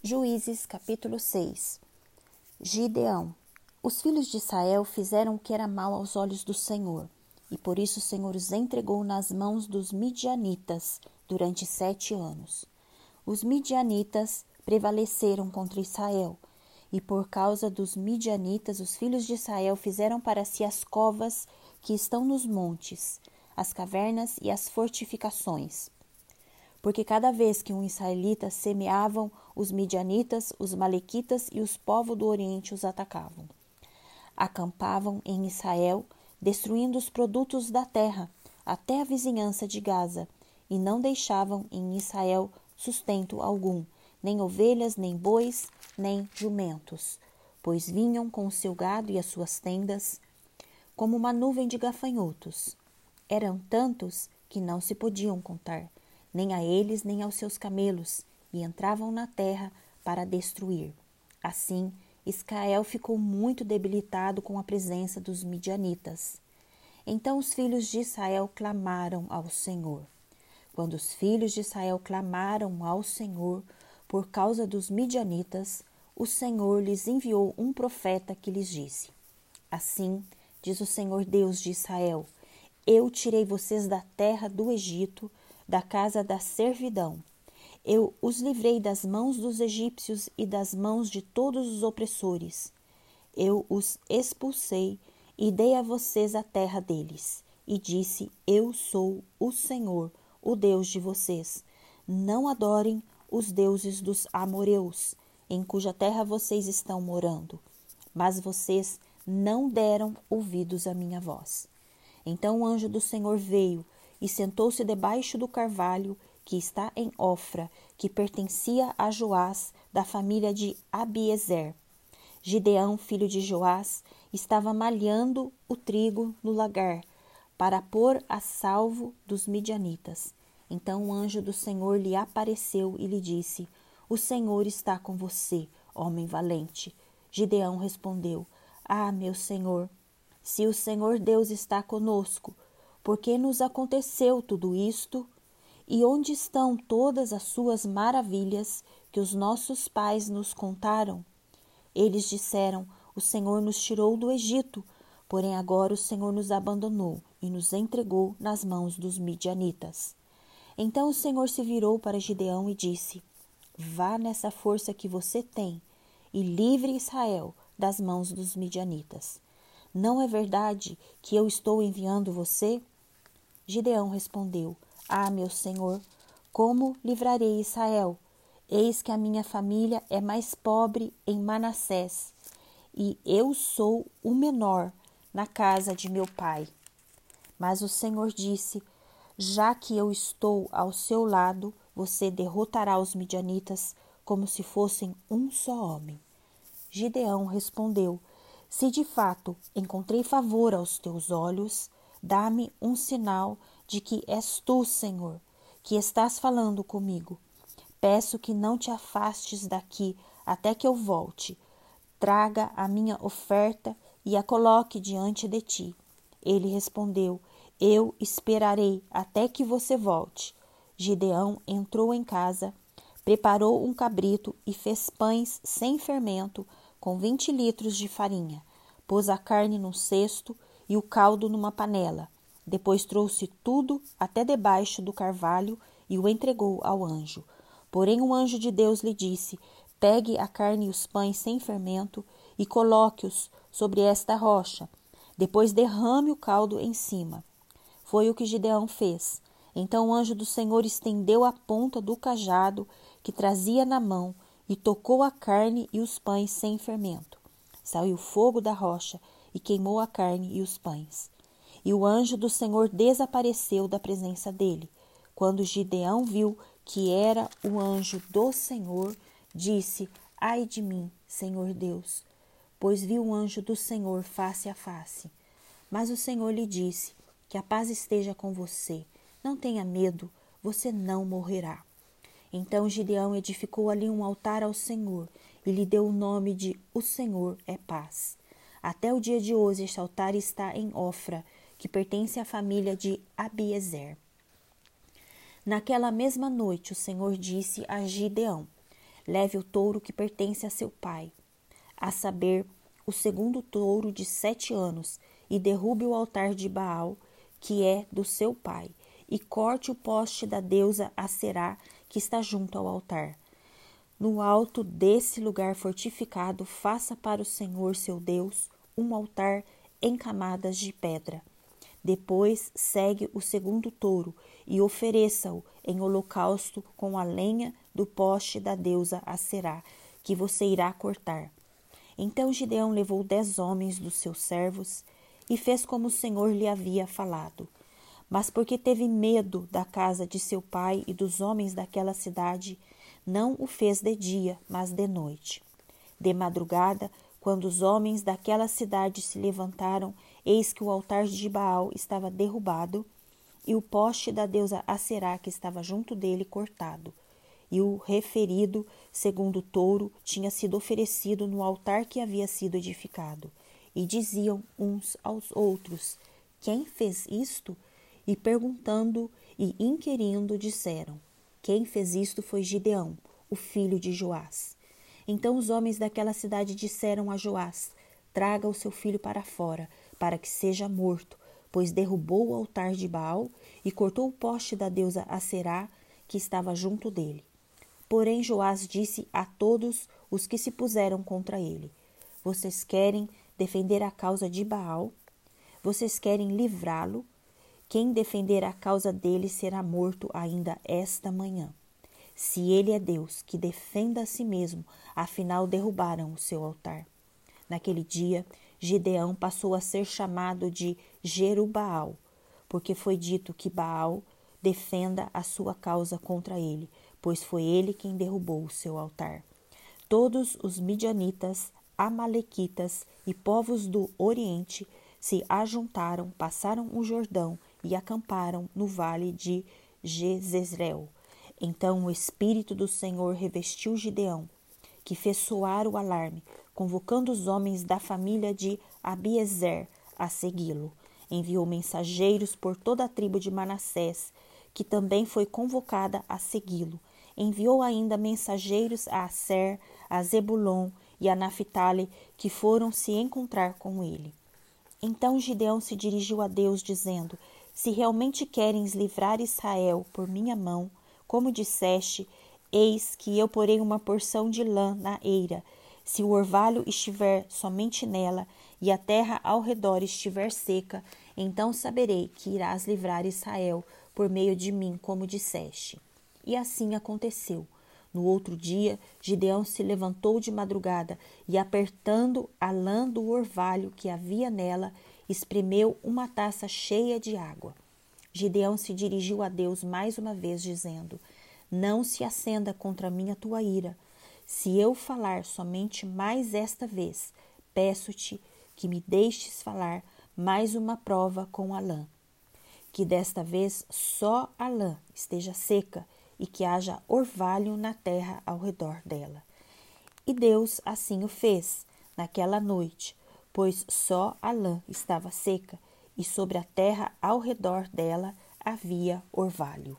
Juízes capítulo 6 Gideão. Os filhos de Israel fizeram o que era mal aos olhos do Senhor, e por isso o Senhor os entregou nas mãos dos midianitas durante sete anos. Os midianitas prevaleceram contra Israel, e por causa dos midianitas os filhos de Israel fizeram para si as covas que estão nos montes, as cavernas e as fortificações porque cada vez que um israelita semeavam, os midianitas, os malequitas e os povos do Oriente os atacavam. Acampavam em Israel, destruindo os produtos da terra, até a vizinhança de Gaza, e não deixavam em Israel sustento algum, nem ovelhas, nem bois, nem jumentos, pois vinham com o seu gado e as suas tendas, como uma nuvem de gafanhotos. Eram tantos que não se podiam contar nem a eles nem aos seus camelos, e entravam na terra para destruir. Assim, Israel ficou muito debilitado com a presença dos midianitas. Então os filhos de Israel clamaram ao Senhor. Quando os filhos de Israel clamaram ao Senhor por causa dos midianitas, o Senhor lhes enviou um profeta que lhes disse: Assim diz o Senhor Deus de Israel: Eu tirei vocês da terra do Egito da casa da servidão. Eu os livrei das mãos dos egípcios e das mãos de todos os opressores. Eu os expulsei e dei a vocês a terra deles. E disse: Eu sou o Senhor, o Deus de vocês. Não adorem os deuses dos amoreus, em cuja terra vocês estão morando. Mas vocês não deram ouvidos à minha voz. Então o anjo do Senhor veio e sentou-se debaixo do carvalho que está em Ofra, que pertencia a Joás, da família de Abiezer. Gideão, filho de Joás, estava malhando o trigo no lagar, para pôr a salvo dos midianitas. Então o anjo do Senhor lhe apareceu e lhe disse: O Senhor está com você, homem valente. Gideão respondeu: Ah, meu Senhor, se o Senhor Deus está conosco, por que nos aconteceu tudo isto? E onde estão todas as suas maravilhas que os nossos pais nos contaram? Eles disseram: O Senhor nos tirou do Egito, porém agora o Senhor nos abandonou e nos entregou nas mãos dos midianitas. Então o Senhor se virou para Gideão e disse: Vá nessa força que você tem e livre Israel das mãos dos midianitas. Não é verdade que eu estou enviando você? Gideão respondeu: Ah, meu senhor, como livrarei Israel? Eis que a minha família é mais pobre em Manassés, e eu sou o menor na casa de meu pai. Mas o Senhor disse: Já que eu estou ao seu lado, você derrotará os midianitas como se fossem um só homem. Gideão respondeu: Se de fato encontrei favor aos teus olhos, Dá-me um sinal de que és tu, Senhor, que estás falando comigo. Peço que não te afastes daqui até que eu volte. Traga a minha oferta e a coloque diante de ti. Ele respondeu: Eu esperarei até que você volte. Gideão entrou em casa, preparou um cabrito e fez pães sem fermento com vinte litros de farinha. Pôs a carne num cesto e o caldo numa panela. Depois trouxe tudo até debaixo do carvalho e o entregou ao anjo. Porém, o anjo de Deus lhe disse: Pegue a carne e os pães sem fermento e coloque-os sobre esta rocha. Depois derrame o caldo em cima. Foi o que Gideão fez. Então o anjo do Senhor estendeu a ponta do cajado que trazia na mão e tocou a carne e os pães sem fermento. Saiu fogo da rocha e queimou a carne e os pães. E o anjo do Senhor desapareceu da presença dele. Quando Gideão viu que era o anjo do Senhor, disse: Ai de mim, Senhor Deus, pois vi o anjo do Senhor face a face. Mas o Senhor lhe disse: Que a paz esteja com você. Não tenha medo, você não morrerá. Então Gideão edificou ali um altar ao Senhor e lhe deu o nome de O Senhor é Paz. Até o dia de hoje, este altar está em Ofra, que pertence à família de Abiezer. Naquela mesma noite, o Senhor disse a Gideão: leve o touro que pertence a seu pai, a saber, o segundo touro de sete anos, e derrube o altar de Baal, que é do seu pai, e corte o poste da deusa Aserá, que está junto ao altar. No alto desse lugar fortificado, faça para o Senhor seu Deus um altar em camadas de pedra. Depois segue o segundo touro e ofereça-o em holocausto com a lenha do poste da deusa Aserá, que você irá cortar. Então Gideão levou dez homens dos seus servos e fez como o Senhor lhe havia falado. Mas porque teve medo da casa de seu pai e dos homens daquela cidade, não o fez de dia, mas de noite. De madrugada, quando os homens daquela cidade se levantaram, eis que o altar de Baal estava derrubado e o poste da deusa Aserá que estava junto dele cortado. E o referido, segundo o touro, tinha sido oferecido no altar que havia sido edificado. E diziam uns aos outros: Quem fez isto? E perguntando e inquirindo, disseram: Quem fez isto foi Gideão, o filho de Joás. Então os homens daquela cidade disseram a Joás: Traga o seu filho para fora, para que seja morto, pois derrubou o altar de Baal e cortou o poste da deusa Aserá, que estava junto dele. Porém Joás disse a todos os que se puseram contra ele: Vocês querem defender a causa de Baal? Vocês querem livrá-lo? Quem defender a causa dele será morto ainda esta manhã. Se ele é Deus, que defenda a si mesmo, afinal derrubaram o seu altar. Naquele dia, Gideão passou a ser chamado de Jerubaal, porque foi dito que Baal defenda a sua causa contra ele, pois foi ele quem derrubou o seu altar. Todos os midianitas Amalequitas e povos do Oriente se ajuntaram, passaram o Jordão e acamparam no vale de Jezreel. Então o Espírito do Senhor revestiu Gideão, que fez soar o alarme, convocando os homens da família de Abiezer a segui-lo. Enviou mensageiros por toda a tribo de Manassés, que também foi convocada a segui-lo. Enviou ainda mensageiros a Aser, a Zebulon e a Naphtali, que foram se encontrar com ele. Então Gideão se dirigiu a Deus, dizendo: Se realmente queres livrar Israel por minha mão, como disseste, eis que eu porei uma porção de lã na eira. Se o orvalho estiver somente nela e a terra ao redor estiver seca, então saberei que irás livrar Israel por meio de mim, como disseste. E assim aconteceu. No outro dia, Gideão se levantou de madrugada e, apertando a lã do orvalho que havia nela, espremeu uma taça cheia de água. Gideão se dirigiu a Deus mais uma vez, dizendo: Não se acenda contra mim a tua ira. Se eu falar somente mais esta vez, peço-te que me deixes falar mais uma prova com a lã. Que desta vez só a lã esteja seca e que haja orvalho na terra ao redor dela. E Deus assim o fez naquela noite, pois só a lã estava seca e sobre a terra ao redor dela havia orvalho.